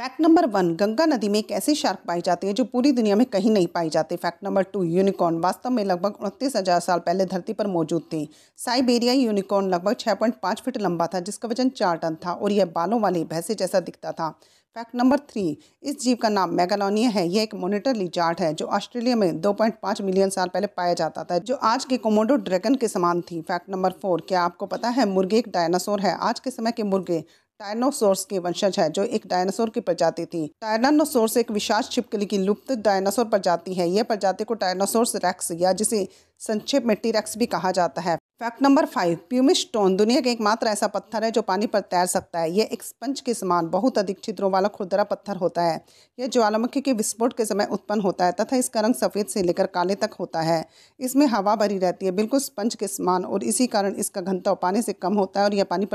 Fact number one Ganga नदी में एक ऐसी शार्क पाई जाती है जो पूरी दुनिया में कहीं नहीं पाई जाती। फैक्ट नंबर टू यूनिकॉर्न वास्तव में लगभग उनतीस हज़ार साल पहले धरती पर मौजूद थी। साइबेरिया यूनिकॉर्न लगभग छः पॉइंट पाँच फीट लंबा था, जिसका वज़न चार टन था और यह बालों वाली भैंसे जैसा दिखता था। फैक्ट नंबर थ्री इस जीव का नाम मेगालोनिया है। यह एक मोनिटर लिजार्ड है, जो ऑस्ट्रेलिया में 2.5 मिलियन साल पहले पाया जाता था, जो आज के कोमोडो ड्रैगन के समान थी। फैक्ट नंबर फोर क्या आपको पता है मुर्गे एक डायनासोर है? आज के समय के मुर्गे टायनोसोर्स के वंशज है, जो एक डायनासोर की प्रजाति थी। टायनानोसोर्स एक विशाल छिपकली की लुप्त डायनासोर प्रजाति है। यह प्रजाति को टायनासोर्स रेक्स या जिसे संक्षेप में टीरेक्स भी कहा जाता है। Fact number five pumice stone दुनिया का एकमात्र ऐसा पत्थर है जो पानी पर तैर सकता है। यह एक स्पंज के समान, बहुत अधिक छिद्रों वाला खुरदरा पत्थर होता है। यह ज्वालामुखी के विस्फोट के समय उत्पन्न होता है तथा इसका रंग सफ़ेद से लेकर काले तक होता है। इसमें हवा भरी रहती है, बिल्कुल स्पंज के समान, और इसी कारण इसका घनत्व पानी से कम होता है और यह पानी